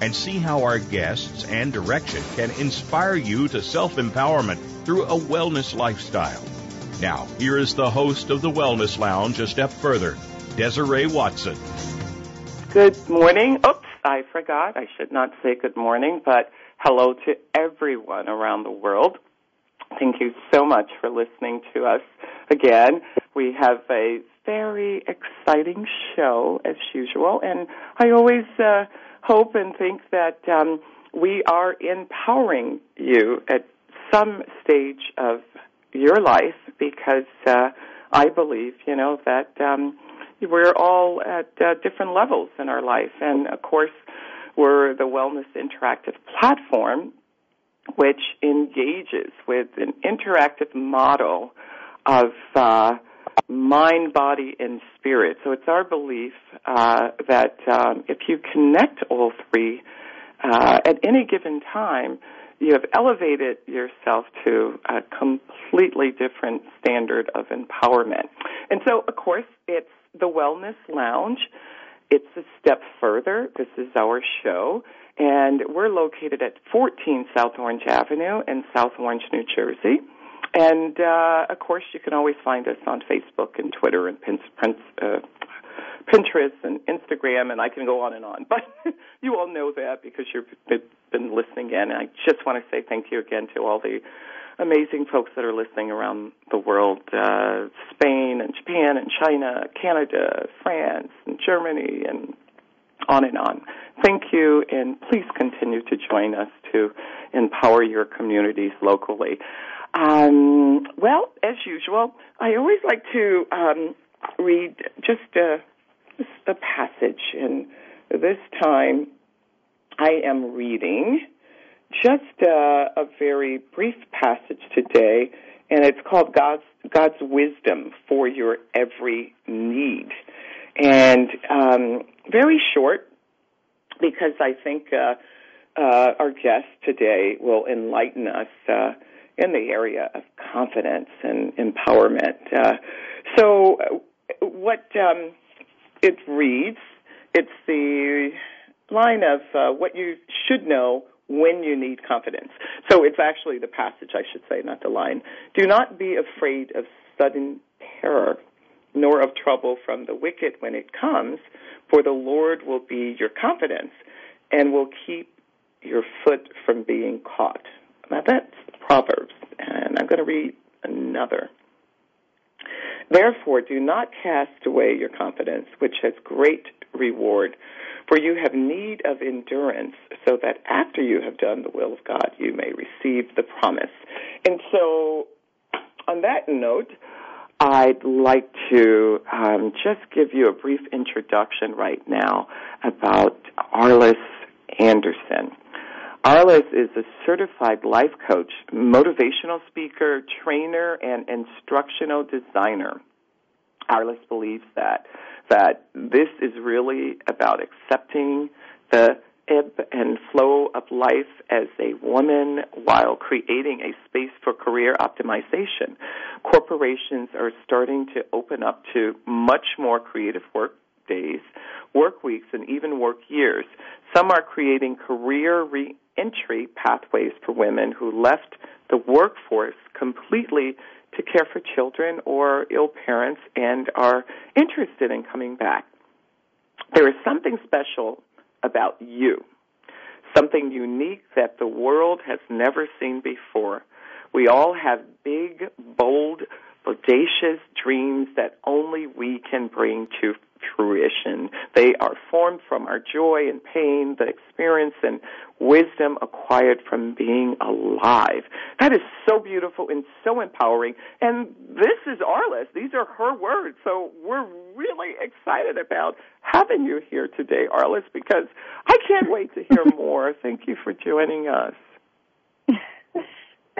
and see how our guests and direction can inspire you to self empowerment through a wellness lifestyle. Now, here is the host of the Wellness Lounge a step further, Desiree Watson. Good morning. Oops, I forgot. I should not say good morning, but hello to everyone around the world. Thank you so much for listening to us again. We have a very exciting show as usual, and I always uh, hope and think that um, we are empowering you at some stage of your life because uh, I believe, you know, that um, we're all at uh, different levels in our life. And of course, we're the Wellness Interactive platform, which engages with an interactive model of uh, mind, body, and spirit. So it's our belief uh, that um, if you connect all three uh, at any given time, you have elevated yourself to a completely different standard of empowerment. And so, of course, it's the Wellness Lounge. It's a step further. This is our show. And we're located at 14 South Orange Avenue in South Orange, New Jersey. And uh, of course, you can always find us on Facebook and Twitter and uh, Pinterest and Instagram, and I can go on and on. But you all know that because you've been listening in. And I just want to say thank you again to all the amazing folks that are listening around the world uh, Spain and Japan and China, Canada, France, and Germany, and on and on. Thank you, and please continue to join us to empower your communities locally. Um, well, as usual, I always like to um, read just a, a passage, and this time I am reading just a, a very brief passage today, and it's called God's God's wisdom for your every need, and um, very short because I think uh, uh, our guest today will enlighten us. Uh, in the area of confidence and empowerment. Uh, so, what um, it reads, it's the line of uh, what you should know when you need confidence. So it's actually the passage, I should say, not the line. Do not be afraid of sudden terror, nor of trouble from the wicked when it comes, for the Lord will be your confidence and will keep your foot from being caught. Now that's Proverbs, and I'm going to read another. Therefore, do not cast away your confidence, which has great reward, for you have need of endurance, so that after you have done the will of God, you may receive the promise. And so, on that note, I'd like to um, just give you a brief introduction right now about Arlyce Anderson. Arlyce is a certified life coach, motivational speaker, trainer, and instructional designer. Arlyce believes that that this is really about accepting the ebb and flow of life as a woman while creating a space for career optimization. Corporations are starting to open up to much more creative work days, work weeks, and even work years. Some are creating career re entry pathways for women who left the workforce completely to care for children or ill parents and are interested in coming back. There is something special about you, something unique that the world has never seen before. We all have big, bold bodacious dreams that only we can bring to fruition. They are formed from our joy and pain, the experience and wisdom acquired from being alive. That is so beautiful and so empowering. And this is Arlyce. These are her words. So we're really excited about having you here today, Arlyce, because I can't wait to hear more. Thank you for joining us.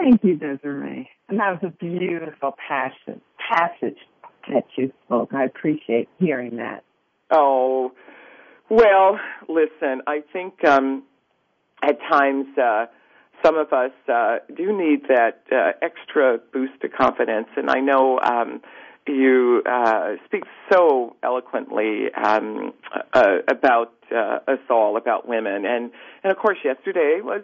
Thank you, Desiree. And that was a beautiful passage, passage that you spoke. I appreciate hearing that. Oh, well, listen, I think um, at times uh, some of us uh, do need that uh, extra boost of confidence, and I know um, you uh, speak so eloquently um, uh, about uh, us all, about women, and and of course, yesterday was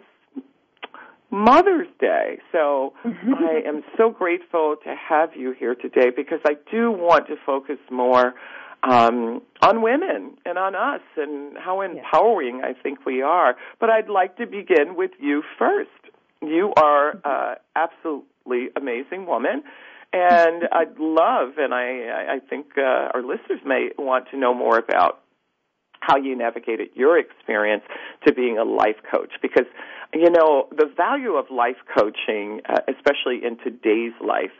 Mother's Day. So Mm-hmm. I am so grateful to have you here today because I do want to focus more um, on women and on us and how empowering I think we are. But I'd like to begin with you first. You are uh, absolutely amazing woman. And I'd love, and I, I think uh, our listeners may want to know more about how you navigated your experience to being a life coach. Because you know the value of life coaching uh, especially in today's life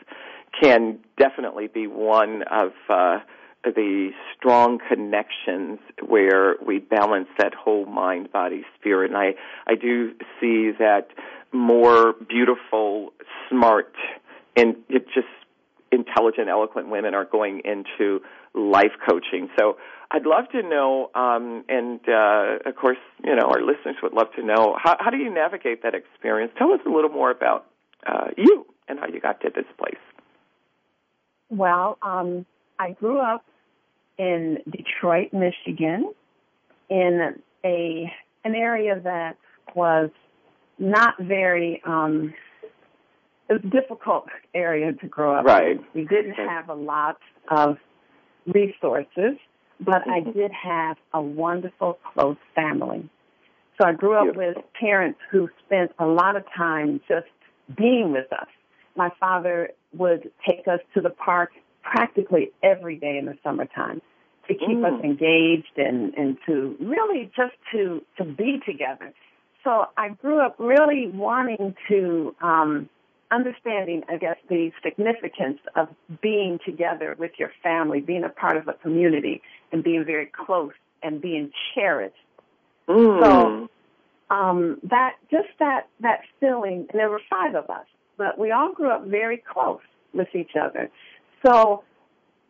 can definitely be one of uh, the strong connections where we balance that whole mind body spirit. And i i do see that more beautiful smart and just intelligent eloquent women are going into life coaching so I'd love to know, um, and uh, of course, you know, our listeners would love to know how, how do you navigate that experience? Tell us a little more about uh, you and how you got to this place. Well, um, I grew up in Detroit, Michigan, in a an area that was not very um, it was a difficult area to grow up. Right. In. We didn't have a lot of resources, but I did have a wonderful close family. So I grew up with parents who spent a lot of time just being with us. My father would take us to the park practically every day in the summertime to keep Mm. us engaged and, and to really just to, to be together. So I grew up really wanting to, um, understanding, I guess, the significance of being together with your family, being a part of a community, and being very close and being cherished. Mm. So um, that just that that feeling, and there were five of us, but we all grew up very close with each other. So,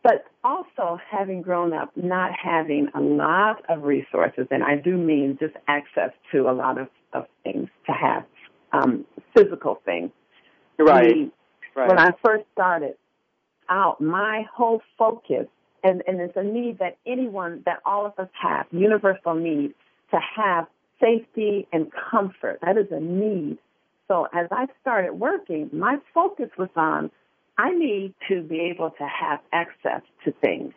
but also having grown up not having a lot of resources, and I do mean just access to a lot of, of things to have um, physical things. Right, right. when I first started out, my whole focus, and, and it's a need that anyone, that all of us have, universal need to have safety and comfort. That is a need. So as I started working, my focus was on I need to be able to have access to things.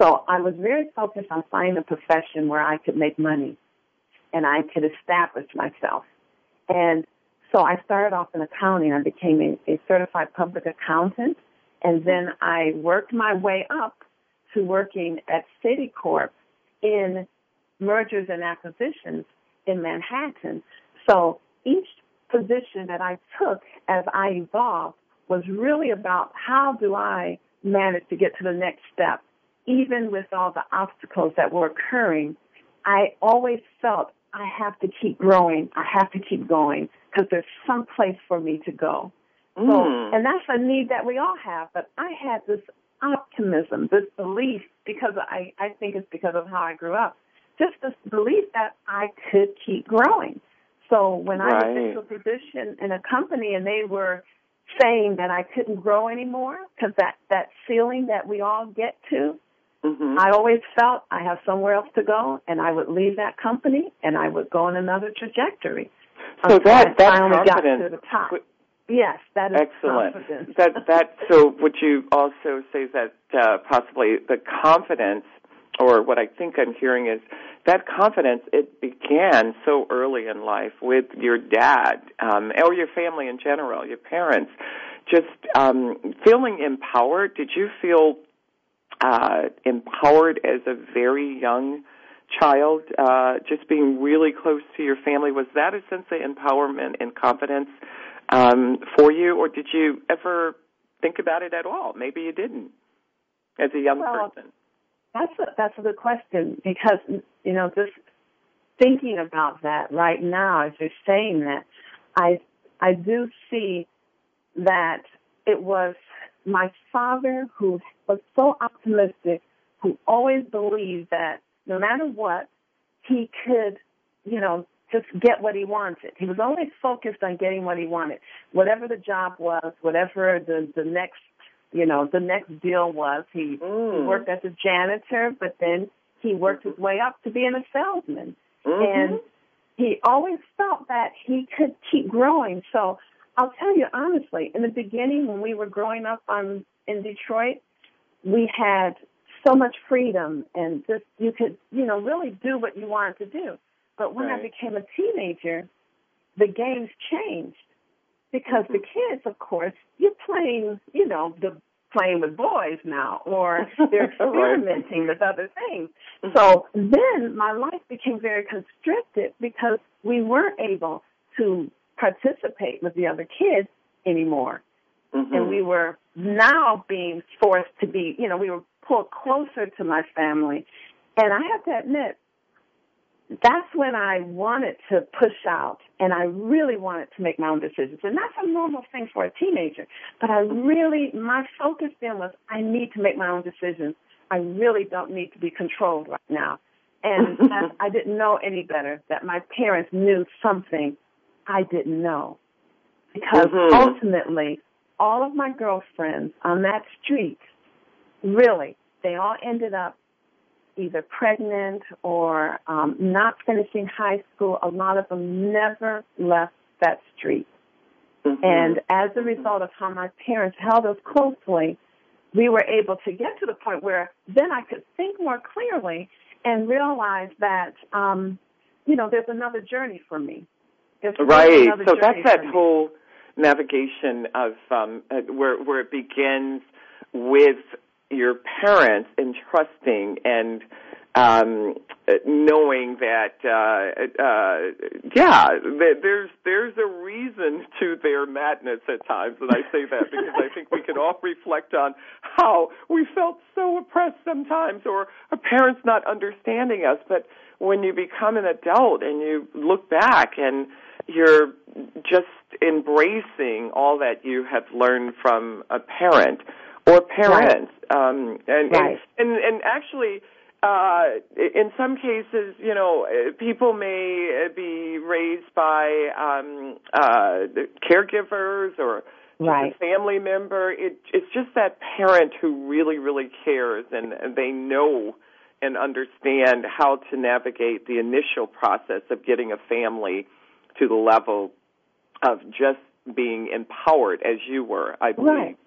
So I was very focused on finding a profession where I could make money and I could establish myself. And so I started off in accounting. I became a, a certified public accountant, and then I worked my way up to working at Citicorp in mergers and acquisitions in Manhattan. So each position that I took as I evolved was really about how do I manage to get to the next step, even with all the obstacles that were occurring. I always felt I have to keep growing. I have to keep going because there's some place for me to go. So, Mm. and that's a need that we all have. But I had this optimism, this belief, because I, I think it's because of how I grew up, just this belief that I could keep growing. So when I was Right. into a position in a company and they were saying that I couldn't grow anymore because that, that ceiling that we all get to, Mhm. I always felt I have somewhere else to go, and I would leave that company and I would go in another trajectory. So that I that finally got confidence to the top. Yes, that is Excellent. confidence. That that so would you also say that uh, possibly the confidence or what I think I'm hearing is that confidence it began so early in life with your dad um, or your family in general, your parents, just um, feeling empowered. Did you feel uh, empowered as a very young child? Uh, just being really close to your family was that a sense of empowerment and confidence um, for you, or did you ever think about it at all? Maybe you didn't as a young well, person. That's a, that's a good question because you know just thinking about that right now as you're saying that, I I do see that it was my father who was so optimistic, who always believed that no matter what, he could, you know, just get what he wanted. He was always focused on getting what he wanted. Whatever the job was, whatever the the next you know, the next deal was he, mm. he worked as a janitor, but then he worked his way up to being a salesman. Mm-hmm. And he always felt that he could keep growing. So I'll tell you honestly, in the beginning when we were growing up on in Detroit, we had so much freedom and just you could, you know, really do what you wanted to do. But when right. I became a teenager, the games changed because the kids, of course, you're playing, you know, the playing with boys now, or they're experimenting with other things. So then my life became very constricted because we weren't able to participate with the other kids anymore. Mm-hmm. And we were now being forced to be, you know, we were pulled closer to my family. And I have to admit, that's when I wanted to push out and I really wanted to make my own decisions. And that's a normal thing for a teenager. But I really, my focus then was I need to make my own decisions. I really don't need to be controlled right now. And I didn't know any better, that my parents knew something I didn't know. Because mm-hmm. ultimately, all of my girlfriends on that street, really, they all ended up either pregnant or um, not finishing high school. A lot of them never left that street. Mm-hmm. And as a result of how my parents held us closely, we were able to get to the point where then I could think more clearly and realize that, um, you know, there's another journey for me. There's right. So that's that whole navigation of um, uh, where where it begins with your parents entrusting and um, knowing that uh, uh, yeah, there's there's a reason to their madness at times, and I say that because I think we can all reflect on how we felt so oppressed sometimes, or our parents not understanding us. But when you become an adult and you look back and you're just embracing all that you have learned from a parent or parents. Right. Um, and, right. and, and and actually, uh, in some cases, you know, people may be raised by um, uh, caregivers or right. a family member. It, it's just that parent who really, really cares, and, and they know and understand how to navigate the initial process of getting a family to the level of just being empowered as you were, I believe. Right.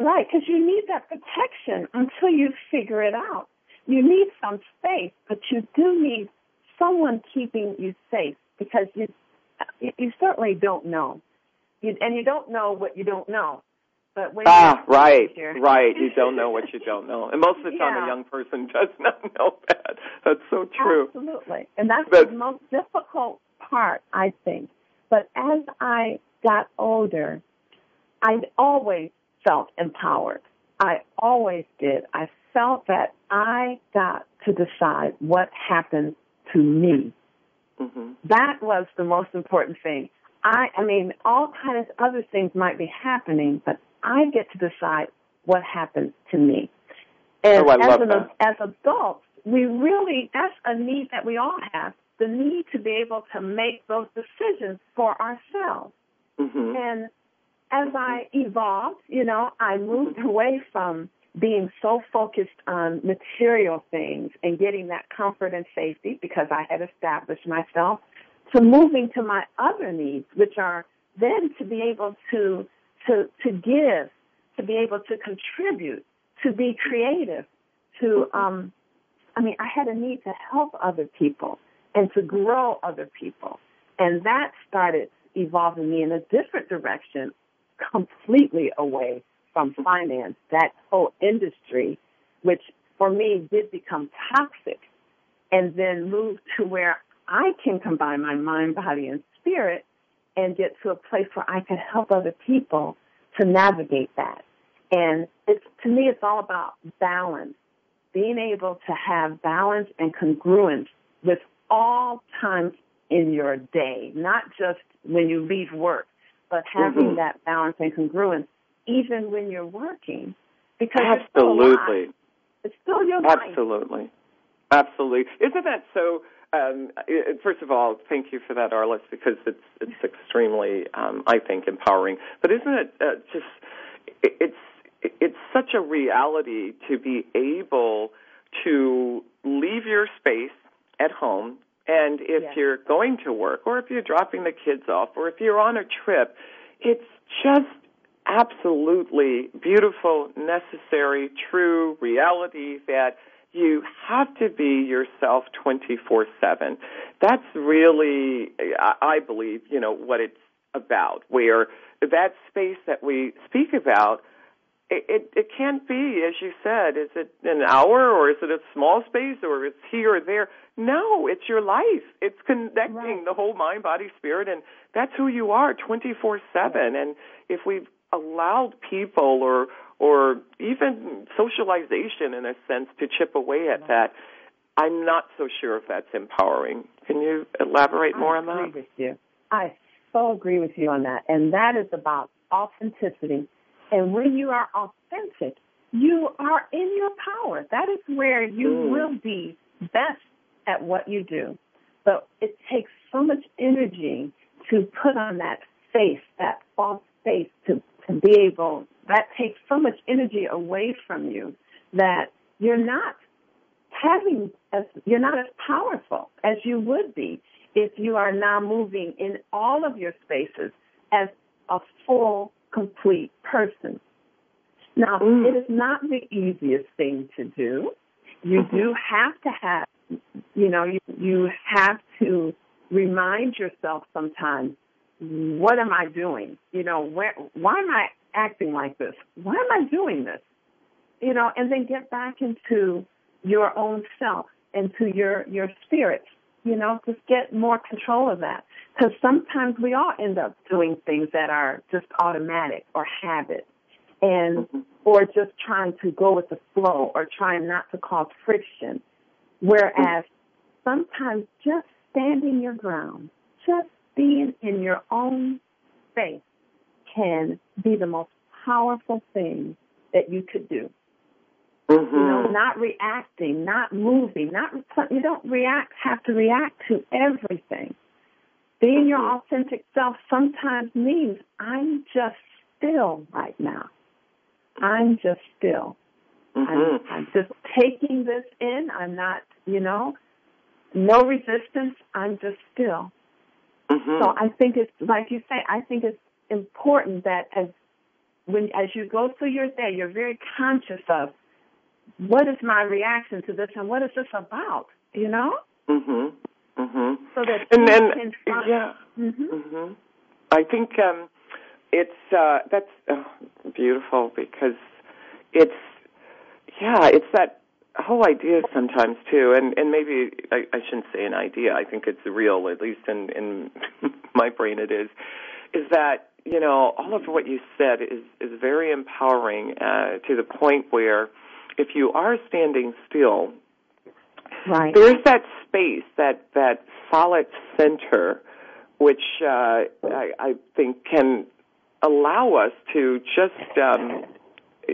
Right, because you need that protection until you figure it out. You need some space, but you do need someone keeping you safe because you you certainly don't know, you, and you don't know what you don't know. But when ah, right, teenager, right, you don't know what you don't know, and most of the time, yeah. a young person does not know that. That's so true. Absolutely, and that's But- the most difficult part, I think. But as I got older, I always felt empowered. I always did. I felt that I got to decide what happened to me. hmm That was the most important thing. I, I mean, all kinds of other things might be happening, but I get to decide what happens to me. And Oh, I as love an, that. as adults, we really, that's a need that we all have, the need to be able to make those decisions for ourselves. hmm And as I evolved, you know, I moved away from being so focused on material things and getting that comfort and safety because I had established myself to moving to my other needs, which are then to be able to to to give, to be able to contribute, to be creative, to um I mean, I had a need to help other people and to grow other people. And that started evolving me in a different direction, completely away from finance, that whole industry, which for me did become toxic, and then moved to where I can combine my mind, body, and spirit and get to a place where I can help other people to navigate that. And it's to me, it's all about balance, being able to have balance and congruence with all times in your day, not just when you leave work, but having mm-hmm. that balance and congruence even when you're working. Because absolutely, it's still, your life. Absolutely, absolutely. Isn't that so? Um, first of all, thank you for that, Arlyce, because it's it's extremely, um, I think, empowering. But isn't it uh, just? It, it's it's such a reality to be able to leave your space at home and if you're going to work or if you're dropping the kids off or if you're on a trip it's just absolutely beautiful necessary true reality that you have to be yourself 24/7 that's really i believe you know what it's about where that space that we speak about it, it, it can't be, as you said, is it an hour or is it a small space or it's here or there? No, it's your life. It's connecting right. the whole mind, body, spirit, and that's who you are 24 7. And if we've allowed people or, or even socialization in a sense to chip away at that, I'm not so sure if that's empowering. Can you elaborate more on that? I agree with you. I so agree with you on that. And that is about authenticity and when you are authentic, you are in your power. That is where you mm. will be best at what you do. But it takes so much energy to put on that face, that false face, to, to be able, that takes so much energy away from you that you're not having as, you're not as powerful as you would be if you are now moving in all of your spaces as a full complete person. Now, mm. it is not the easiest thing to do. You mm-hmm. do have to have, you know, you, you have to remind yourself sometimes, what am I doing? You know, where, why am I acting like this? Why am I doing this? You know, and then get back into your own self, into your, your spirit you know, just get more control of that. Because sometimes we all end up doing things that are just automatic or habit, and or just trying to go with the flow or trying not to cause friction. Whereas sometimes just standing your ground, just being in your own space can be the most powerful thing that you could do. Mm-hmm. You know, not reacting, not moving, not you don't react have to react to everything. Being your Mm-hmm. authentic self sometimes means I'm just still right now. I'm just still. Mm-hmm. I'm, I'm just taking this in. I'm not, you know, no resistance. I'm just still. Mm-hmm. So I think it's like you say. I think it's important that as when as you go through your day, you're very conscious of what is my reaction to this and what is this about? You know? Mhm. Mhm. So that and then can find, yeah. Mm-hmm. Mhm. I think um it's uh that's uh, beautiful because it's yeah, it's that whole idea sometimes too and and maybe I, I shouldn't say an idea. I think it's real at least in in my brain it is is that you know all of what you said is is very empowering uh to the point where if you are standing still, right. there's that space, that that solid center, which uh, I, I think can allow us to just um,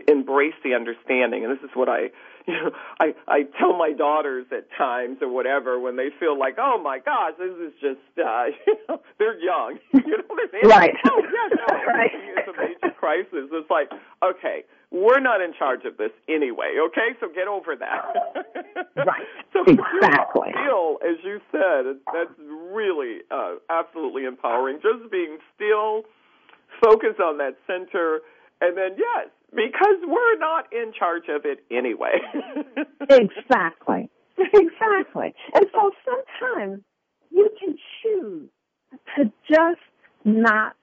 embrace the understanding. And this is what I you know, I I tell my daughters at times or whatever when they feel like, oh my gosh, this is just, uh, you know, they're young, you know, they're right? Oh yeah, no, right. it's a major crisis. It's like, okay, we're not in charge of this anyway, okay? So get over that. right. so exactly. Still, as you said, that's really uh, absolutely empowering. Just being still, focus on that center, and then yes, because we're not in charge of it anyway. exactly. exactly. And so sometimes you can choose to just not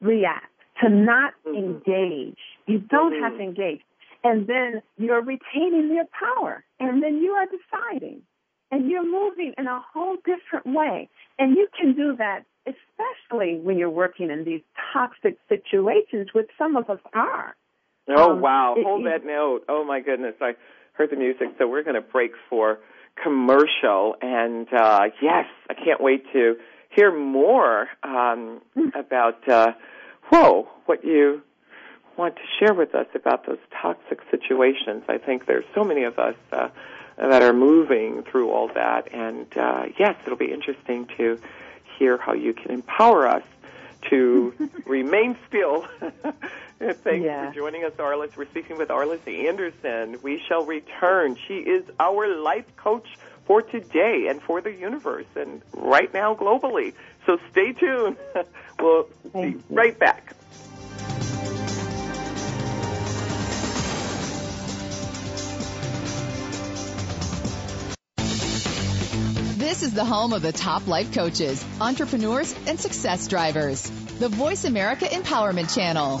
react, to not mm-hmm. engage. You don't mm-hmm. have to engage. And then you're retaining your power. And then you are deciding. And you're moving in a whole different way. And you can do that especially when you're working in these toxic situations, which some of us are. Oh, um, wow. It, Hold it, that note. Oh, my goodness. I heard the music. So we're going to break for commercial. And uh, yes, I can't wait to hear more um, hmm. about, uh, whoa, what you want to share with us about those toxic situations. I think there's so many of us uh, that are moving through all that. And uh, yes, it'll be interesting to hear how you can empower us to remain still. Thanks yeah. for joining us, Arlyce. We're speaking with Arlyce Anderson. We shall return. She is our life coach for today and for the universe and right now globally. So stay tuned. we'll Thank be you. right back. This is the home of the top life coaches, entrepreneurs, and success drivers. The Voice America Empowerment Channel.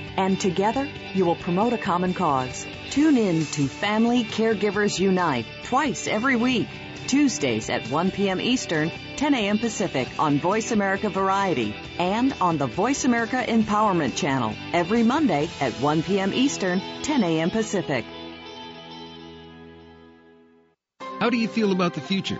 and together you will promote a common cause. Tune in to Family Caregivers Unite twice every week. Tuesdays at 1 p.m. Eastern, 10 a.m. Pacific on Voice America Variety and on the Voice America Empowerment Channel every Monday at 1 p.m. Eastern, 10 a.m. Pacific. How do you feel about the future?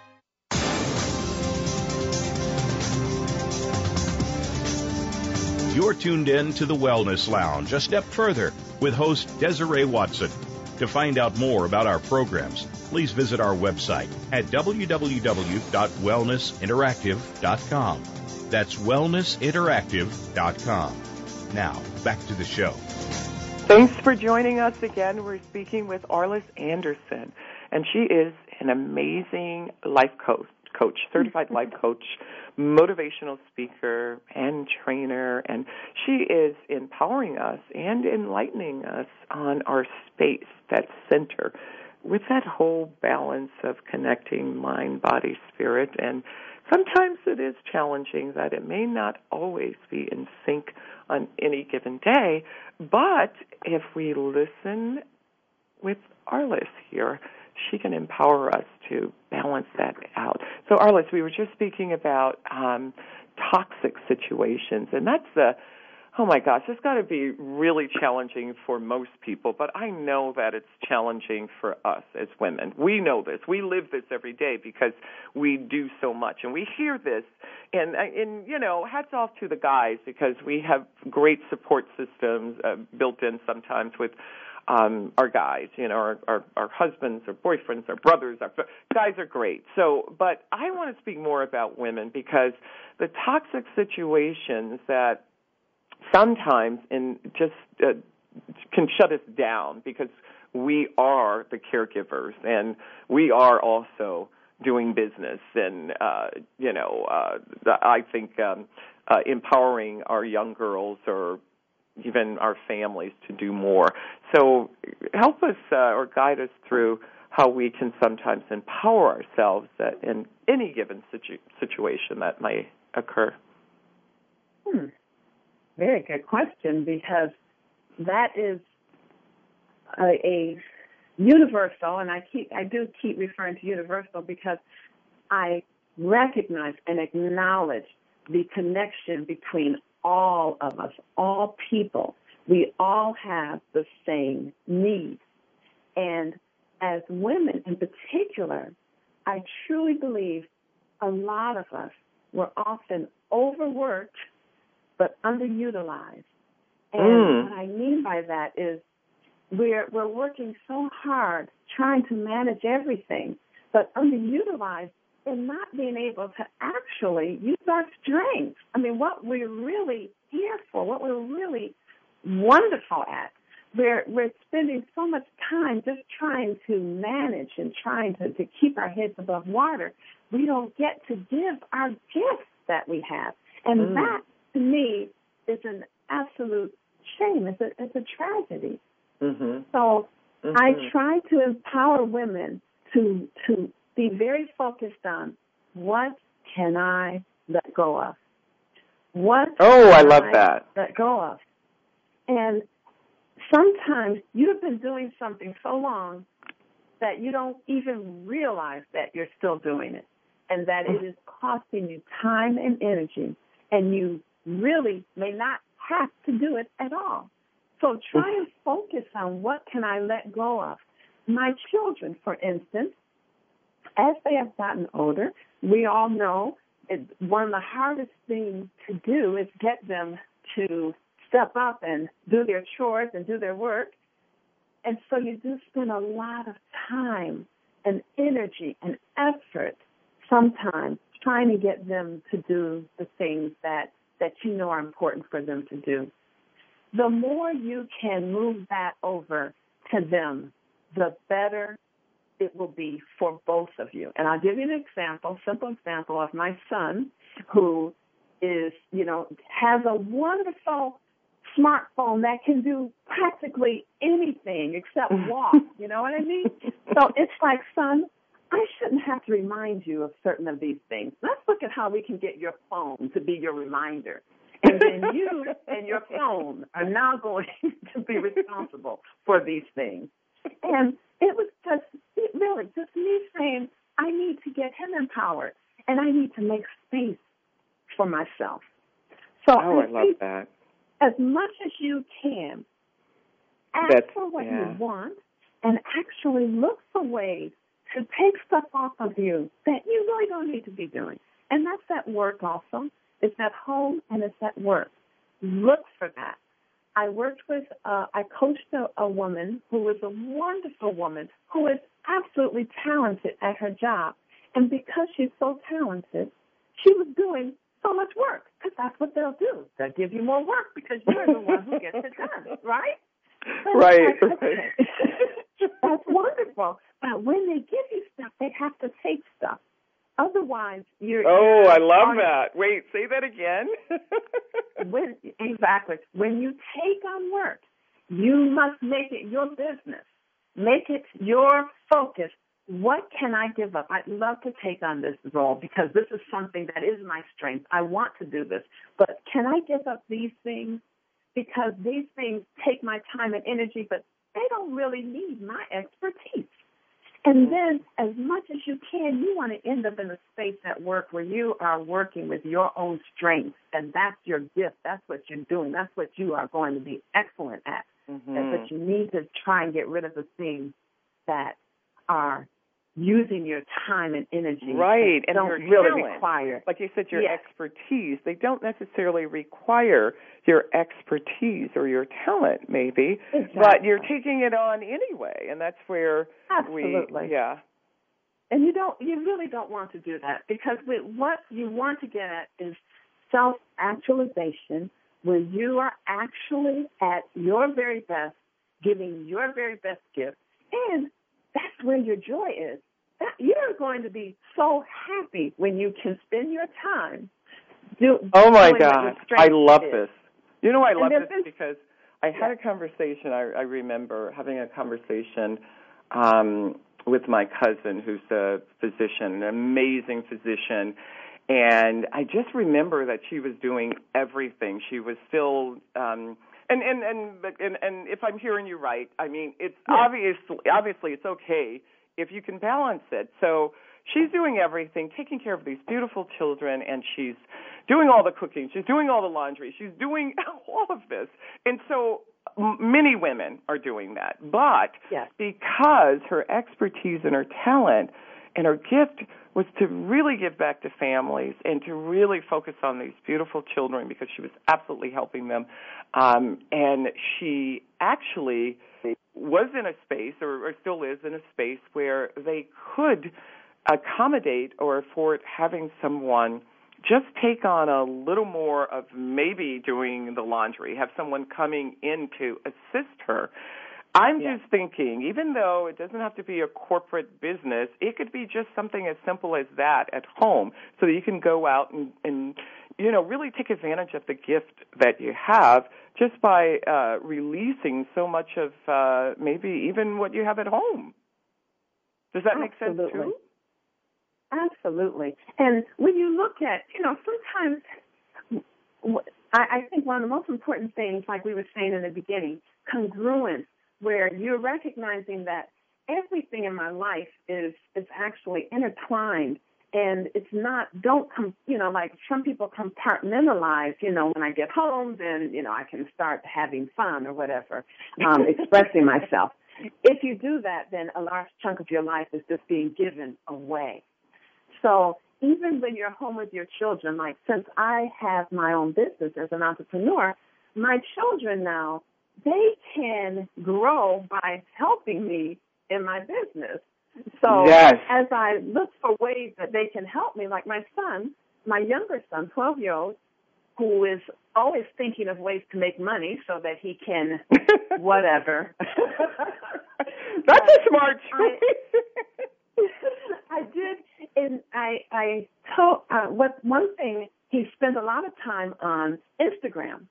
You're tuned in to the Wellness Lounge, a step further with host Desiree Watson. To find out more about our programs, please visit our website at www.wellnessinteractive.com. That's wellnessinteractive.com. Now, back to the show. Thanks for joining us again. We're speaking with Arlyce Anderson, and she is an amazing life coach, coach certified life coach motivational speaker and trainer, and she is empowering us and enlightening us on our space, that center, with that whole balance of connecting mind, body, spirit. And sometimes it is challenging that it may not always be in sync on any given day, but if we listen with Arlyce here, she can empower us to balance that out. So, Arlyce, we were just speaking about um, toxic situations, and that's the oh my gosh, it's got to be really challenging for most people, but I know that it's challenging for us as women. We know this. We live this every day because we do so much and we hear this and and you know, hats off to the guys because we have great support systems uh, built in sometimes with um, our guys, you know, our, our, our husbands, our boyfriends, our brothers, our guys are great. So, but I want to speak more about women because the toxic situations that sometimes in just uh, can shut us down because we are the caregivers and we are also doing business and uh you know uh i think um uh empowering our young girls or even our families to do more. So help us uh, or guide us through how we can sometimes empower ourselves in any given situ- situation that may occur. Hmm. Very good question because that is a, a universal, and I keep I do keep referring to universal because I recognize and acknowledge the connection between all of us, all people. We all have the same needs. And as women in particular, I truly believe a lot of us were often overworked but underutilized. And Mm. what I mean by that is we're we're working so hard trying to manage everything, but underutilized and not being able to actually use our strengths. I mean, what we're really here for, what we're really wonderful at. We're we're spending so much time just trying to manage and trying to, to keep our heads above water. We don't get to give our gifts that we have. And Mm. that to me is an absolute shame. It's a it's a tragedy. Mhm. So I Mhm. try to empower women to to be very focused on what can I let go of? What Oh, I love that. let go of? And sometimes you've been doing something so long that you don't even realize that you're still doing it and that it is costing you time and energy and you really may not have to do it at all. So try and focus on what can I let go of. My children, for instance, as they have gotten older, we all know it, one of the hardest things to do is get them to step up and do their chores and do their work. And so you do spend a lot of time and energy and effort sometimes trying to get them to do the things that, that you know are important for them to do. The more you can move that over to them, the better it will be for both of you. And I'll give you an example, simple example of my son who is, you know, has a wonderful smartphone that can do practically anything except walk. you know what I mean? So it's like, son, I shouldn't have to remind you of certain of these things. Let's look at how we can get your phone to be your reminder. And then you and your phone are now going to be responsible for these things. And it was just, it really, just me saying, I need to get him empowered and I need to make space for myself. So Oh, I I love that. as much as you can, ask That's- for what yeah. you want and actually look for ways to take stuff off of you that you really don't need to be doing. And that's at work also. It's at home and it's at work. Look for that. I worked with, uh, I coached a, a woman who was a wonderful woman who is absolutely talented at her job. And because she's so talented, she was doing so much work because that's what they'll do. They'll give you more work because you're the one who gets it done, right? So Right, right. that's wonderful. But when they give you stuff, they have to take stuff. Otherwise, you're. Oh, you're I love on- that. Wait, say that again. when exactly when you take on work, you must make it your business. Make it your focus. What can I give up? I'd love to take on this role because this is something that is my strength. I want to do this. But can I give up these things? Because these things take my time and energy, but they don't really need my expertise. And then, as much as you can, you want to end up in a space at work where you are working with your own strengths, and that's your gift. That's what you're doing. That's what you are going to be excellent at. Mhm. But you need to try and get rid of the things that are using your time and energy. Right, and don't your really talent. require. like you said, your Yes. expertise. They don't necessarily require your expertise or your talent, maybe, exactly. but you're taking it on anyway, and that's where Absolutely. we, yeah, And you don't, you really don't want to do that because what you want to get at is self-actualization, where you are actually at your very best, giving your very best gift, and that's where your joy is. That, you're going to be so happy when you can spend your time. Do, Oh my doing what your God, I love is. this. You know, I love this been- because I had a conversation. I, I remember having a conversation um, with my cousin, who's a physician, an amazing physician, and I just remember that she was doing everything. She was still. Um, and, and and and and if I'm hearing you right, I mean it's Yeah. obviously obviously it's okay if you can balance it. So she's doing everything, taking care of these beautiful children, and she's doing all the cooking, she's doing all the laundry, she's doing all of this. And so many women are doing that. But yes. because her expertise and her talent and her gift was to really give back to families and to really focus on these beautiful children because she was absolutely helping them. Um, and she actually was in a space, or, or still is in a space, where they could accommodate or afford having someone just take on a little more of maybe doing the laundry, have someone coming in to assist her. I'm yeah. just thinking, even though it doesn't have to be a corporate business, it could be just something as simple as that at home so that you can go out and, and you know, really take advantage of the gift that you have just by uh, releasing so much of uh, maybe even what you have at home. Does that make sense too? Absolutely. And when you look at, you know, sometimes I, I think one of the most important things, like we were saying in the beginning, congruence, where you're recognizing that everything in my life is is actually intertwined. And it's not don't come you know like some people compartmentalize you know when i get home then you know i can start having fun or whatever um expressing myself. If you do that then a large chunk of your life is just being given away. So even when you're home with your children, like since I have my own business as an entrepreneur, my children now, they can grow by helping me in my business. So yes. as I look for ways that they can help me, like my son, my younger son, 12 year old, who is always thinking of ways to make money so that he can whatever. That's a smart choice. I, I did and I I told uh, what one thing he spent a lot of time on Instagram,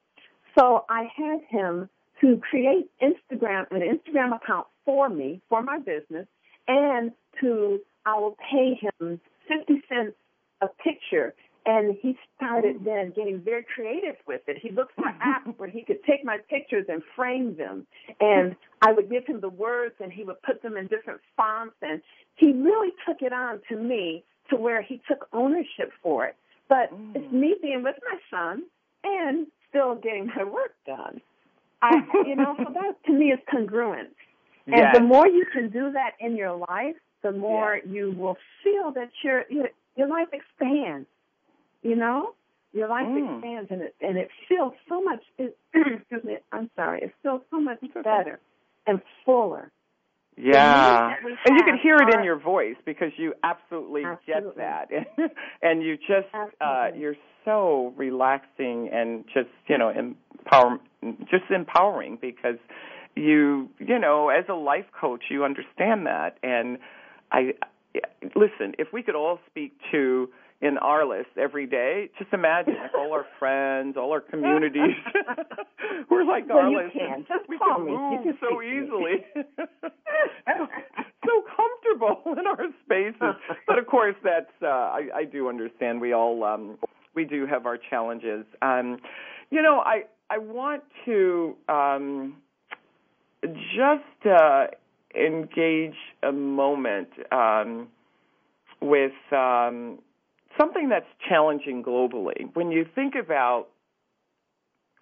so I had him to create Instagram an Instagram account for me for my business, and to I will pay him fifty cents a picture and he started then getting very creative with it. He looked for apps where he could take my pictures and frame them. And I would give him the words and he would put them in different fonts. And he really took it on to me to where he took ownership for it. But mm. it's me being with my son and still getting my work done. I, you know, so that to me is congruent. And yes. the more you can do that in your life, the more you will feel that your your, your life expands you know, your life mm. expands and it and it feels so much. It, excuse me. I'm sorry. It feels so much better and fuller. Yeah, and you can hear it in your voice because you absolutely, absolutely. get that, and you just uh, you're so relaxing and just you know empower, just empowering because you you know as a life coach you understand that, and I listen. If we could all speak to in Arlyce every day. Just imagine if all our friends, all our communities we're like well, Arlyce. Can. Just we can me. move so easily. so, so comfortable in our spaces. But of course that's uh I, I do understand we all um we do have our challenges. Um you know, I I want to um just uh engage a moment um with um something that's challenging globally. When you think about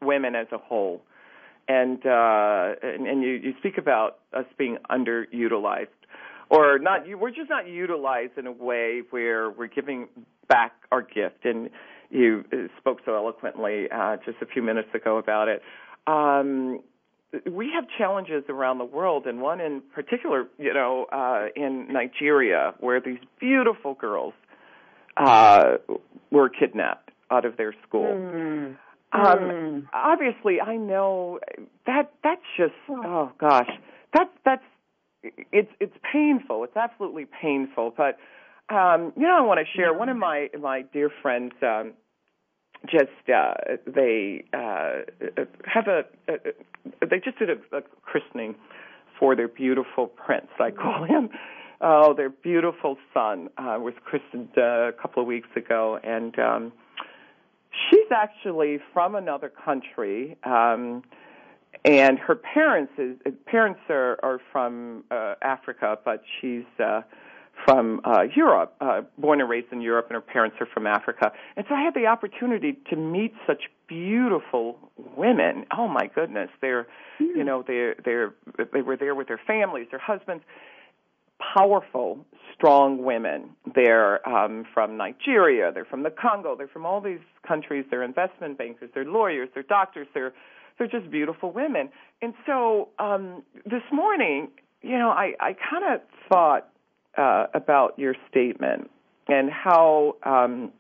women as a whole, and uh, and, and you, you speak about us being underutilized, or not, we're just not utilized in a way where we're giving back our gift. And you spoke so eloquently uh, just a few minutes ago about it. Um, we have challenges around the world, and one in particular, you know, uh, in Nigeria, where these beautiful girls uh, were kidnapped out of their school. Mm. Um, mm. Obviously, I know that that's just oh gosh, that's that's it's it's painful. It's absolutely painful. But um, you know, I want to share one of my my dear friends. Um, just uh, they uh, have a, a they just did a, a christening for their beautiful prince. I call him Oh, their beautiful son uh, was christened uh, a couple of weeks ago, and um, she's actually from another country. Um, and her parents is parents are, are from uh, Africa, but she's uh, from uh, Europe, uh, born and raised in Europe, and her parents are from Africa. And so I had the opportunity to meet such beautiful women. Oh my goodness, they're, you know, they're they're they were there with their families, their husbands. Powerful, strong women. They're um, from Nigeria. They're from the Congo. They're from all these countries. They're investment bankers. They're lawyers. They're doctors. They're they're just beautiful women. And so um, this morning, you know, I I kind of thought uh, about your statement and how, um,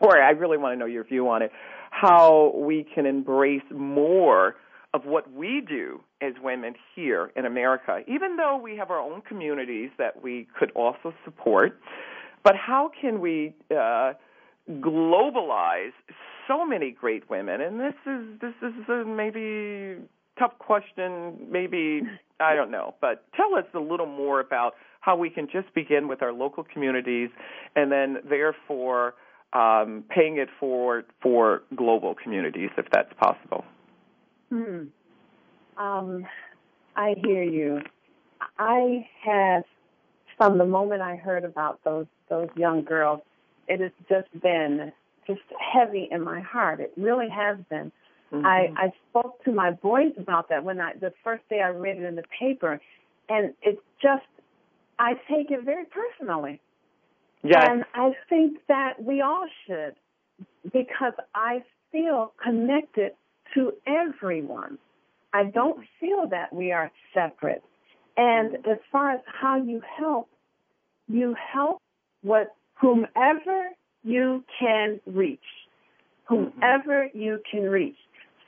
or I really want to know your view on it, how we can embrace more of what we do as women here in America, even though we have our own communities that we could also support. But how can we uh, globalize so many great women? And this is this is maybe tough question. Maybe I don't know, but tell us a little more about how we can just begin with our local communities and then therefore um, paying it forward for global communities if that's possible. Hmm. Um, I hear you. I have, from the moment I heard about those those young girls, it has just been just heavy in my heart. It really has been. Mm-hmm. I I spoke to my boys about that when I the first day I read it in the paper, and it just I take it very personally. Yes. And I think that we all should because I feel connected to everyone. I don't feel that we are separate. And as far as how you help, you help what whomever you can reach. Whomever mm-hmm. you can reach.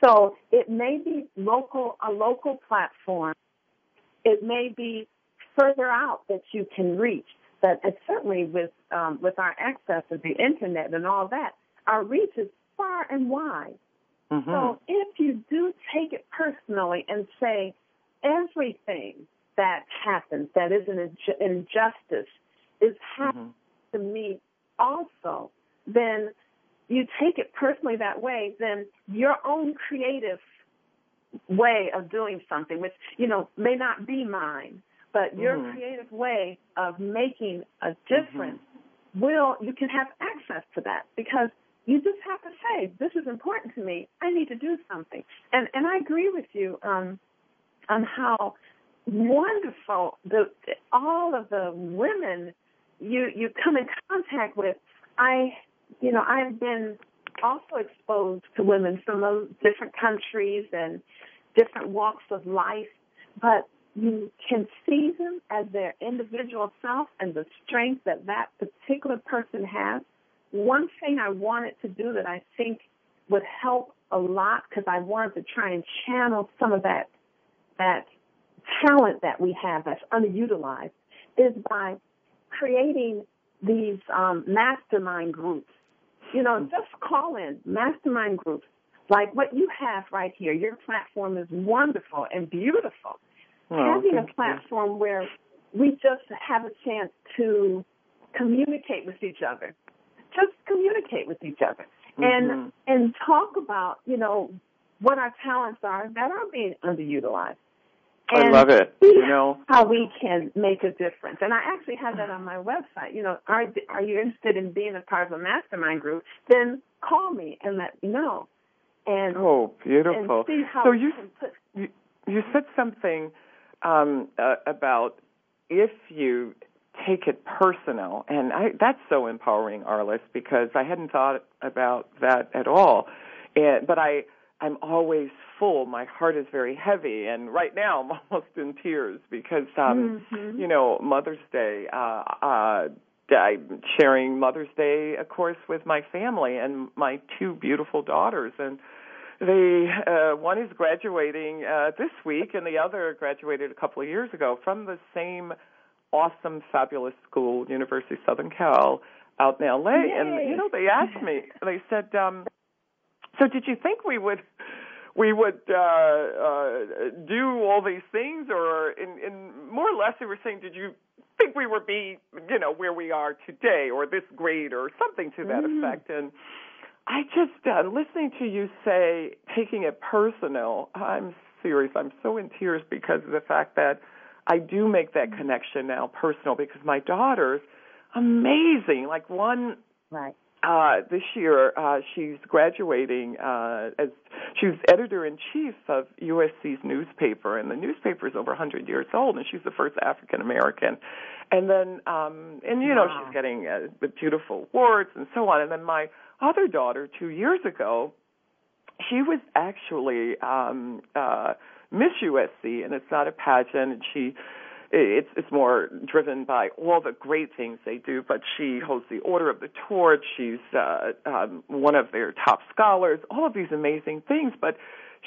So it may be local a local platform. It may be further out that you can reach. But certainly with um, with our access of the internet and all that, our reach is far and wide. Mm-hmm. So if you do take it personally and say everything that happens that is an injustice is happening mm-hmm. to me also, then you take it personally that way, then your own creative way of doing something, which, you know, may not be mine, but your mm-hmm. creative way of making a difference mm-hmm. will you can have access to that because you just have to say this is important to me i need to do something and and i agree with you um on how wonderful the all of the women you you come in contact with i you know i've been also exposed to women from different countries and different walks of life but you can see them as their individual self and the strength that that particular person has. One thing I wanted to do that I think would help a lot because I wanted to try and channel some of that that talent that we have that's underutilized is by creating these um, mastermind groups. You know, just call in mastermind groups like what you have right here. Your platform is wonderful and beautiful oh, having a platform where we just have a chance to communicate with each other. Just communicate with each other. Mm-hmm. And and talk about, you know, what our talents are that are being underutilized. And I love it. You know how we can make a difference. And I actually have that on my website. You know, are are you interested in being a part of a mastermind group? Then call me and let me know. And oh, beautiful. And see how so you, put, you you said something um, uh, about if you take it personal, and I, that's so empowering, Arlyce, because I hadn't thought about that at all. And, but I, I'm always full. My heart is very heavy, and right now I'm almost in tears because, um, mm-hmm. you know, Mother's Day. Uh, uh, I'm sharing Mother's Day, of course, with my family and my two beautiful daughters, and the uh, one is graduating uh, this week, and the other graduated a couple of years ago from the same awesome, fabulous school, University of Southern Cal, out in LA. Yay. And you know, they asked me. They said, um, "So did you think we would?" We would uh, uh, do all these things, or in, in more or less, they were saying, did you think we would be, you know, where we are today, or this great, or something to that mm. effect? And I just uh, listening to you say taking it personal. I'm serious. I'm so in tears because of the fact that I do make that connection now personal because my daughter's amazing. Like one right uh, this year, uh, she's graduating uh, as she was editor in chief of USC's newspaper, and the newspaper is over 100 years old, and she's the first African American. And then, um, and you know, Wow. she's getting uh, the beautiful awards and so on. And then my other daughter, two years ago, she was actually um, uh, Miss USC, and it's not a pageant, and she it's it's more driven by all the great things they do. But she holds the Order of the Torch. She's uh, um, one of their top scholars. All of these amazing things. But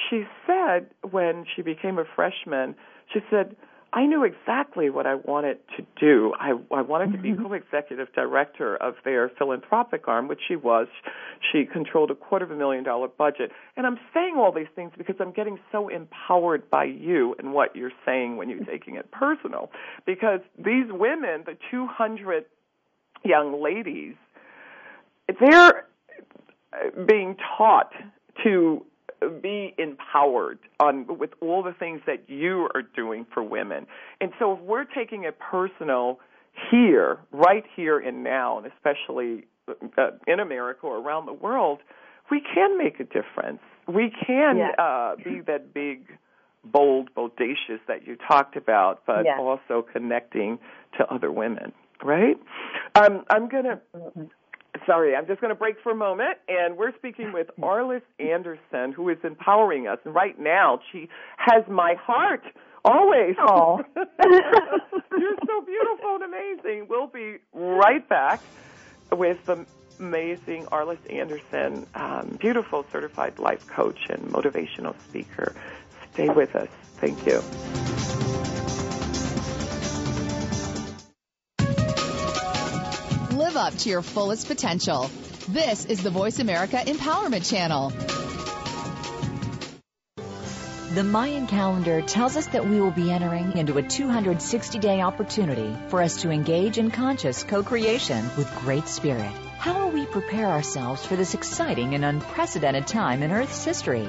she said when she became a freshman, she said. I knew exactly what I wanted to do. I, I wanted to be mm-hmm. co-executive director of their philanthropic arm, which she was. She controlled a quarter of a million dollar budget. And I'm saying all these things because I'm getting so empowered by you and what you're saying when you're taking it personal. Because these women, the 200 young ladies, they're being taught to be empowered on with all the things that you are doing for women. And so if we're taking it personal here, right here and now, and especially uh, in America or around the world, we can make a difference. We can Yes. uh, be that big, bold, bodacious that you talked about, but Yes. also connecting to other women. Right? Um, I'm gonna Sorry, I'm just going to break for a moment, and we're speaking with Arlyce Anderson, who is empowering us. And right now, she has my heart always. Aw. You're so beautiful and amazing. We'll be right back with the amazing Arlyce Anderson, um, beautiful certified life coach and motivational speaker. Stay with us. Thank you. Up to your fullest potential. This is the VoiceAmerica Empowerment Channel. The Mayan calendar tells us that we will be entering into a 260 day opportunity for us to engage in conscious co creation with Great Spirit. How will we prepare ourselves for this exciting and unprecedented time in Earth's history?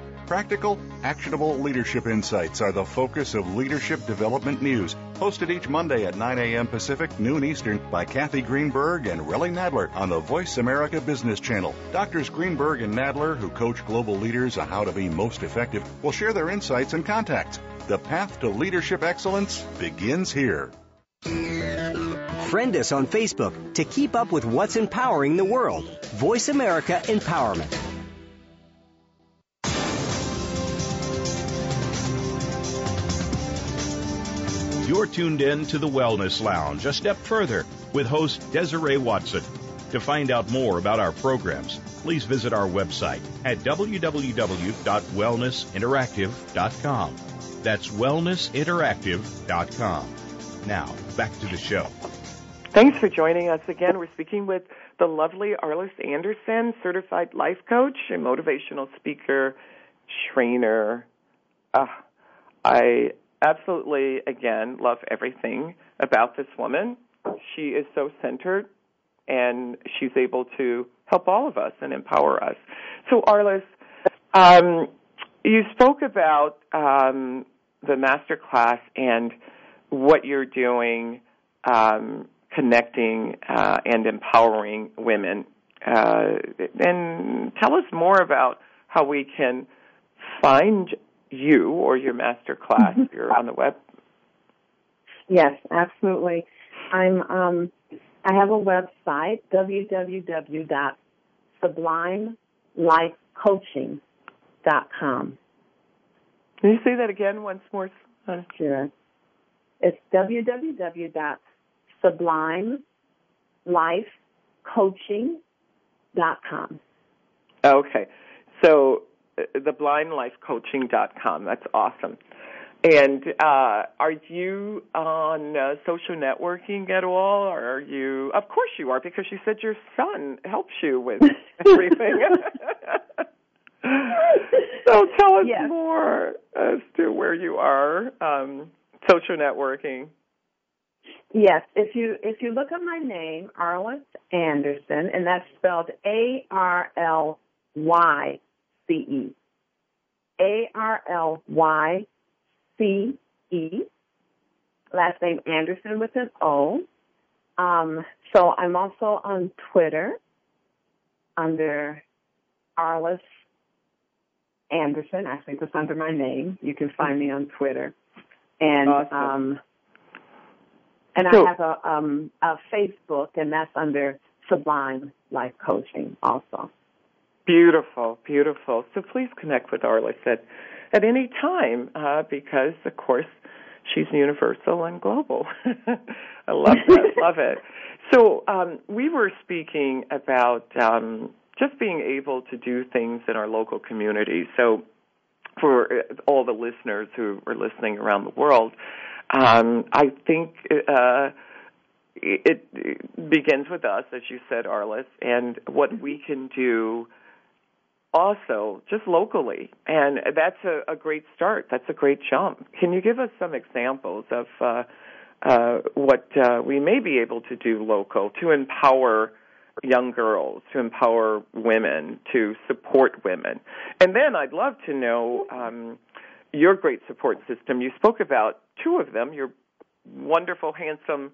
Practical, actionable leadership insights are the focus of Leadership Development News, hosted each Monday at 9 a.m. Pacific, noon Eastern by Kathy Greenberg and Relly Nadler on the VoiceAmerica Business Channel. Doctors Greenberg and Nadler, who coach global leaders on how to be most effective, will share their insights and contacts. The path to leadership excellence begins here. Friend us on Facebook to keep up with what's empowering the world. VoiceAmerica Empowerment. You're tuned in to the Wellness Lounge, a step further with host Desiree Watson. To find out more about our programs, please visit our website at www.wellnessinteractive.com. That's wellnessinteractive.com. Now, back to the show. Thanks for joining us again. We're speaking with the lovely Arlyce Anderson, certified life coach and motivational speaker, trainer. Uh, I absolutely, again, love everything about this woman. She is so centered and she's able to help all of us and empower us. So, Arlyce, um, you spoke about um, the master class and what you're doing, um, connecting uh, and empowering women. Uh, and tell us more about how we can find you or your master class if you're on the web. Yes, absolutely. I'm um I have a website, www.sublimelifecoaching.com. Can you say that again once more? Uh, Sure. It's www.sublimelifecoaching.com. Okay. So sublimelifecoaching.com. That's awesome. And uh, are you on uh, social networking at all? Or are you? Of course you are, because you said your son helps you with everything. so tell us yes. more as to where you are um, social networking. Yes, if you if you look at my name, Arlyce Anderson, and that's spelled A R L Y C E. A R L Y C E. Last name Anderson with an O. Um, so I'm also on Twitter under Arlyce Anderson. Actually, just under my name. You can find me on Twitter. And awesome. um, and so, I have a um, a Facebook, and that's under Sublime Life Coaching also. Beautiful, beautiful. So please connect with Arlyce at at any time uh, because, of course, she's universal and global. I love that. love it. So um, we were speaking about um, just being able to do things in our local community. So for uh, all the listeners who are listening around the world, um, I think uh, it, it begins with us, as you said, Arlyce, and what we can do also just locally. And that's a, a great start. That's a great jump. Can you give us some examples of uh, uh, what uh, we may be able to do local to empower young girls, to empower women, to support women? And then I'd love to know um, your great support system. You spoke about two of them, your wonderful, handsome,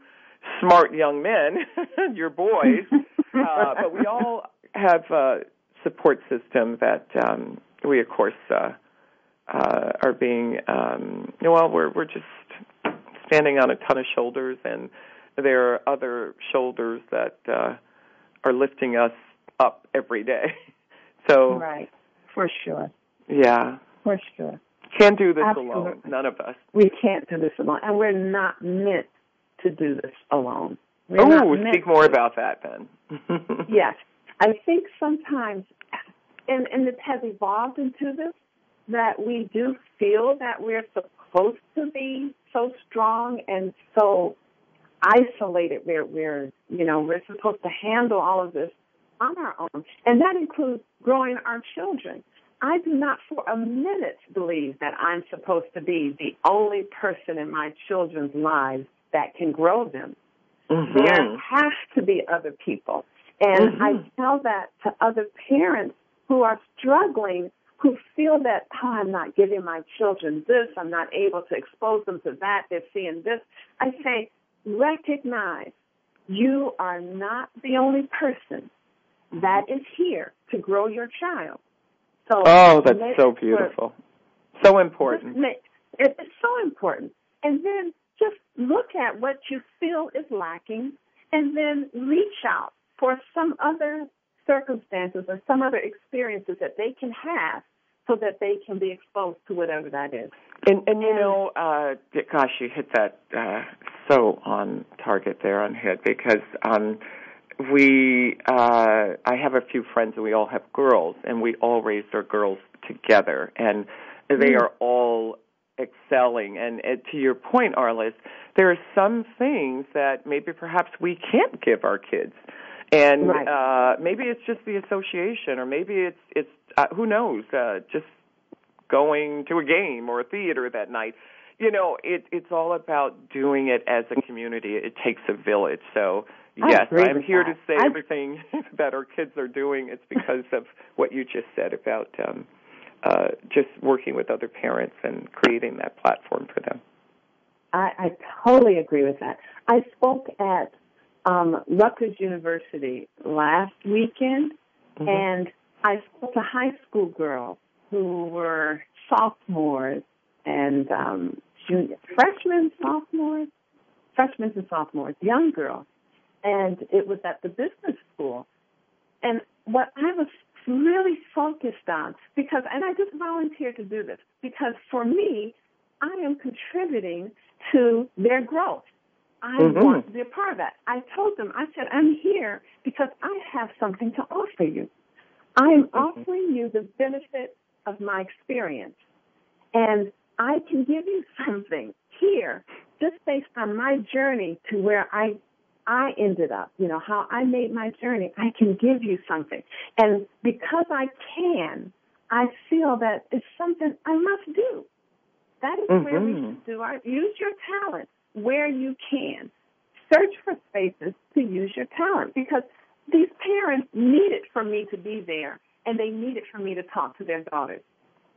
smart young men, your boys. uh, but we all have uh, support system that um, we, of course, uh, uh, are being um, well. We're we're just standing on a ton of shoulders, and there are other shoulders that uh, are lifting us up every day. So right, for sure. Yeah, for sure. Can't do this Absolutely. alone. None of us. We can't do this alone, and we're not meant to do this alone. oh, speak more about that then. yes, I think sometimes, and, and it has evolved into this, that we do feel that we're supposed to be so strong and so isolated. We're, we're, you know, we're supposed to handle all of this on our own. And that includes growing our children. I do not for a minute believe that I'm supposed to be the only person in my children's lives that can grow them. Mm-hmm. There has to be other people. And mm-hmm. I tell that to other parents who are struggling, who feel that, oh, I'm not giving my children this, I'm not able to expose them to that, they're seeing this. I say, recognize you are not the only person that is here to grow your child. So Oh, that's so beautiful. So important. It's so important. And then just look at what you feel is lacking and then reach out for some other circumstances or some other experiences that they can have so that they can be exposed to whatever that is. And, and you know, uh, gosh, you hit that uh, so on target there on head because um, we, uh, I have a few friends and we all have girls, and we all raised our girls together, and they mm. are all excelling. And uh, to your point, Arlyce, there are some things that maybe perhaps we can't give our kids and right. uh, maybe it's just the association, or maybe it's it's uh, who knows, uh, just going to a game or a theater that night. You know, it, it's all about doing it as a community. It takes a village. So yes, I'm here that. to say I... everything that our kids are doing. It's because of what you just said about um, uh, just working with other parents and creating that platform for them. I, I totally agree with that. I spoke at um, Rutgers University last weekend, mm-hmm. and I spoke to high school girls who were sophomores and um, junior, freshmen, sophomores, freshmen and sophomores, young girls, and it was at the business school. And what I was really focused on, because, and I just volunteered to do this, because for me, I am contributing to their growth. I mm-hmm. want to be a part of that. I told them, I said, I'm here because I have something to offer you. I'm Mm-hmm. offering you the benefit of my experience. And I can give you something here just based on my journey to where I I ended up, you know, how I made my journey. I can give you something. And because I can, I feel that it's something I must do. That is where we Mhm. should do our use your talent where you can. Search for spaces to use your talent because these parents need it for me to be there and they need it for me to talk to their daughters.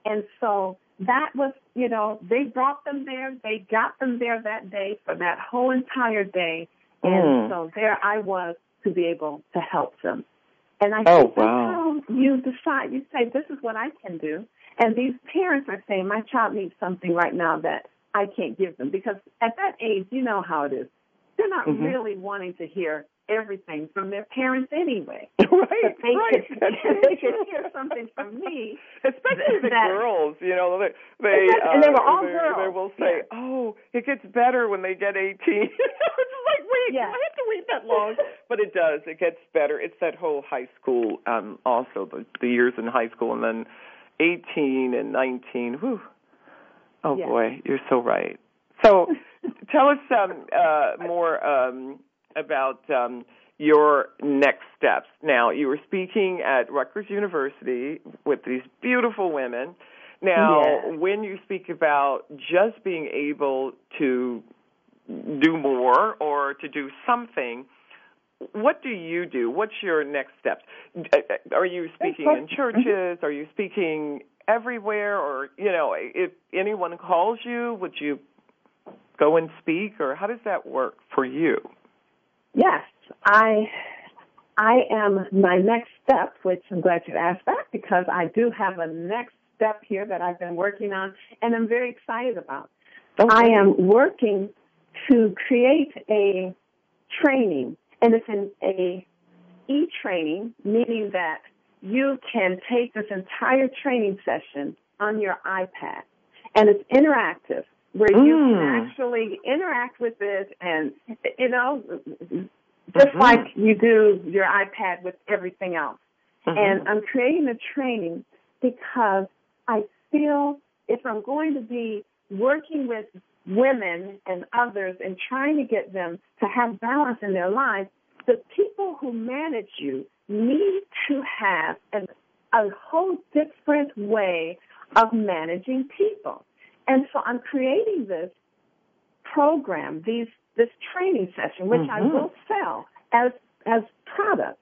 And so that was, you know, they brought them there, they got them there that day for that whole entire day. And Mm. so there I was to be able to help them. And I Oh, think wow. you decide. You say, this is what I can do. And these parents are saying, my child needs something right now that I can't give them. Because at that age, you know how it is. They're not Mhm. really wanting to hear everything from their parents anyway. right, But they right. could, they could hear something from me. Especially the that- girls, you know, they they, Exactly, and they uh, were all they, girls. they will say, Yeah. "Oh, it gets better when they get 18." it's like, wait, Yeah. do I have to wait that long? But it does. It gets better. It's that whole high school, um, also the the years in high school, and then 18 and 19. Whew. Oh Yeah. boy, you're so right. So, tell us um, uh, more um, about um, your next steps. Now, you were speaking at Rutgers University with these beautiful women. Now, Yes. when you speak about just being able to do more or to do something, what do you do? What's your next steps? Uh, Are you speaking in churches? Are you speaking everywhere? Or, you know, if anyone calls you, would you go and speak? Or how does that work for you? Yes, I I am my next step, which I'm glad you asked that because I do have a next step here that I've been working on and I'm very excited about. I am working to create a training and it's an a e-training, meaning that you can take this entire training session on your iPad and it's interactive where you Mm. can actually interact with it and you know just Mhm. like you do your iPad with everything else. Mhm. And I'm creating a training because I feel if I'm going to be working with women and others and trying to get them to have balance in their lives, the people who manage you need to have an, a whole different way of managing people. And so I'm creating this program, these this training session, which I Mhm. will sell as as product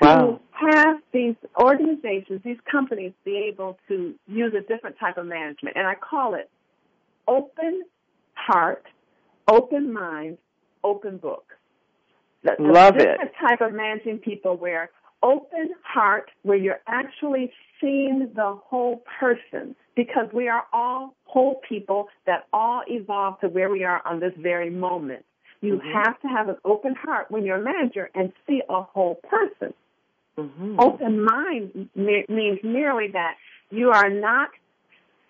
Wow. to have these organizations, these companies be able to use a different type of management. And I call it open heart, open mind, open book. The Love it. type of managing people where open heart, where you're actually seeing the whole person because we are all whole people that all evolve to where we are on this very moment. You Mhm. have to have an open heart when you're a manager and see a whole person. Mhm. Open mind me- means merely that you are not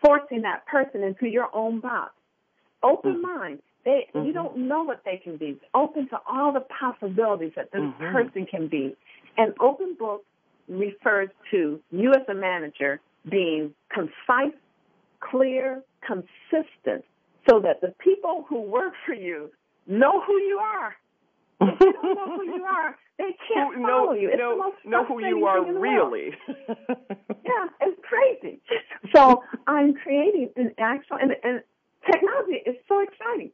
forcing that person into your own box. Open Mhm. mind. They you Mhm. don't know what they can be. Open to all the possibilities that this Mhm. person can be. And open book refers to you as a manager being concise, clear, consistent, so that the people who work for you know who you are. If they don't know who you are, they can't Who- follow know, you. It's know, know who you are thing in the world. really. Yeah, it's crazy. So I'm creating an actual, and, and technology is so exciting.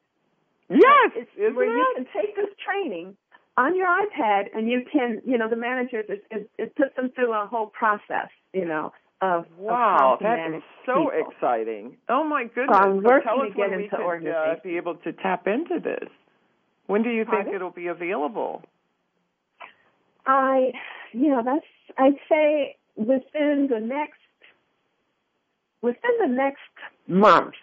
Yes, It's isn't where you can take this training on your iPad and you can, you know, the managers, it, it, it puts them through a whole process, you know, of, of Wow, to that is so people. exciting. Oh my goodness. I'm So working tell to us get into could uh, be able to tap into this. When do you think Pardon? it'll be available? I, you know, that's, I'd say within the next, within the next month,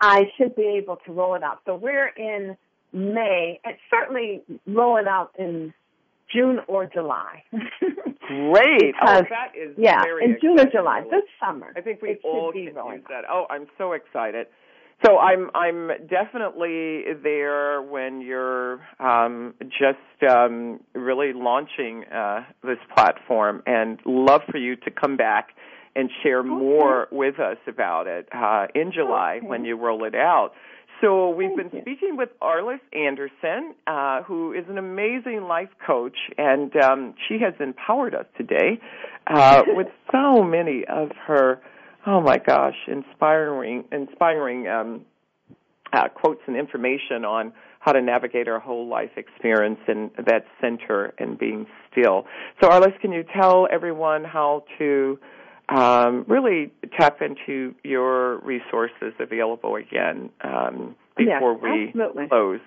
I should be able to roll it out. So we're in May, and certainly roll it out in June or July. Great. oh, Because- that is yeah, very in June or. July, this summer. I think we all be can use that. Oh, I'm so excited. So I'm I'm definitely there when you're um, just um, really launching uh, this platform, and love for you to come back and share okay. more with us about it uh, in July okay. when you roll it out. So we've Thank been you. speaking with Arlyce Anderson, uh, who is an amazing life coach, and um, she has empowered us today uh, with so many of her, oh my gosh, inspiring, inspiring um, uh, quotes and information on how to navigate our whole life experience in that center and being still. So, Arlyce, can you tell everyone how to um, really tap into your resources available again um, before yes, we absolutely. close.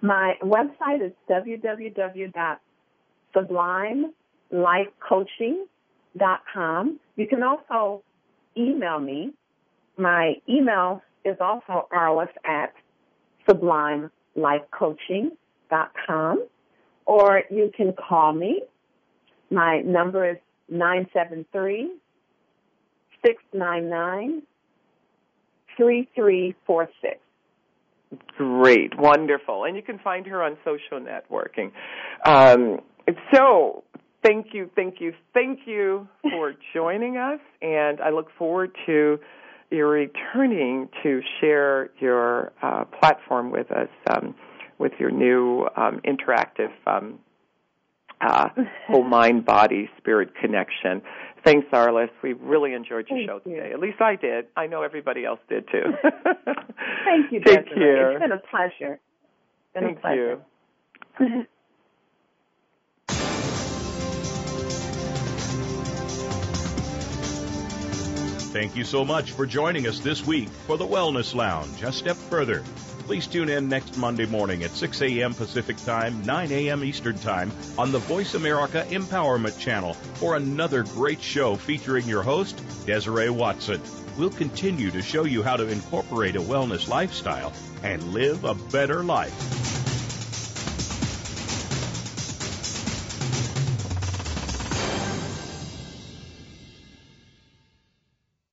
My website is www.sublimelifecoaching.com. You can also email me. My email is also arlyce at sublimelifecoaching.com. Or you can call me. My number is 973 699 3346. Great, wonderful. And you can find her on social networking. Um, so, thank you, thank you, thank you for joining us, and I look forward to your returning to share your uh, platform with us um, with your new um, interactive um, uh, whole mind, body, spirit connection. Thanks, Arlyce. We really enjoyed your Thank show you. today. At least I did. I know everybody else did too. Thank you, Take Desiree. care. It's been a pleasure. It's been Thank a pleasure. you. Thank you so much for joining us this week for the Wellness Lounge. A step further. Please tune in next Monday morning at 6 a.m. Pacific Time, 9 a.m. Eastern Time on the VoiceAmerica Empowerment Channel for another great show featuring your host, Desiree Watson. We'll continue to show you how to incorporate a wellness lifestyle and live a better life.